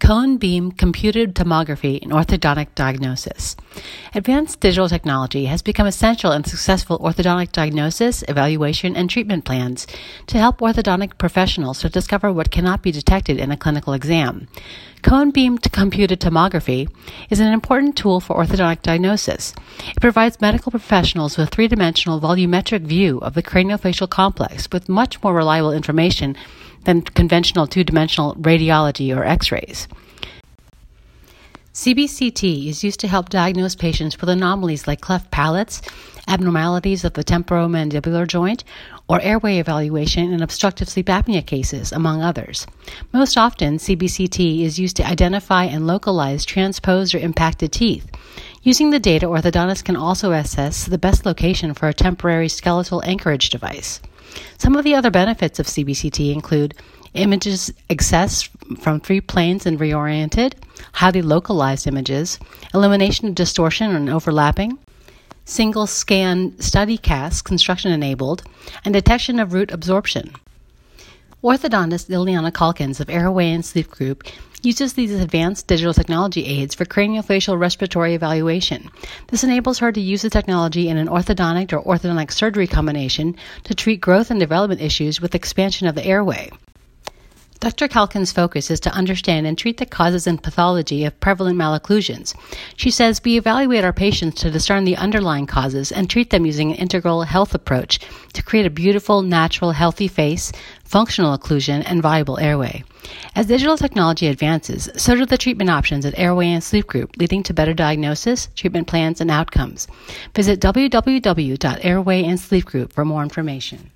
Cone beam computed tomography in orthodontic diagnosis. Advanced digital technology has become essential in successful orthodontic diagnosis, evaluation, and treatment plans to help orthodontic professionals to discover what cannot be detected in a clinical exam. Cone beam computed tomography is an important tool for orthodontic diagnosis. It provides medical professionals with three dimensional volumetric view of the craniofacial complex with much more reliable information than conventional two dimensional radiology or x rays. CBCT is used to help diagnose patients with anomalies like cleft palates, abnormalities of the temporomandibular joint, or airway evaluation in obstructive sleep apnea cases, among others. Most often, CBCT is used to identify and localize transposed or impacted teeth. Using the data, orthodontists can also assess the best location for a temporary skeletal anchorage device. Some of the other benefits of CBCT include images accessed from three planes and reoriented, highly localized images, elimination of distortion and overlapping, single scan study cast construction enabled, and detection of root absorption. Orthodontist Liliana Calkins of Airway and Sleep Group uses these advanced digital technology aids for craniofacial respiratory evaluation. This enables her to use the technology in an orthodontic or orthodontic surgery combination to treat growth and development issues with expansion of the airway. Dr. Kalkin's focus is to understand and treat the causes and pathology of prevalent malocclusions. She says we evaluate our patients to discern the underlying causes and treat them using an integral health approach to create a beautiful, natural, healthy face, functional occlusion, and viable airway. As digital technology advances, so do the treatment options at Airway and Sleep Group, leading to better diagnosis, treatment plans, and outcomes. Visit www.airwayandsleepgroup for more information.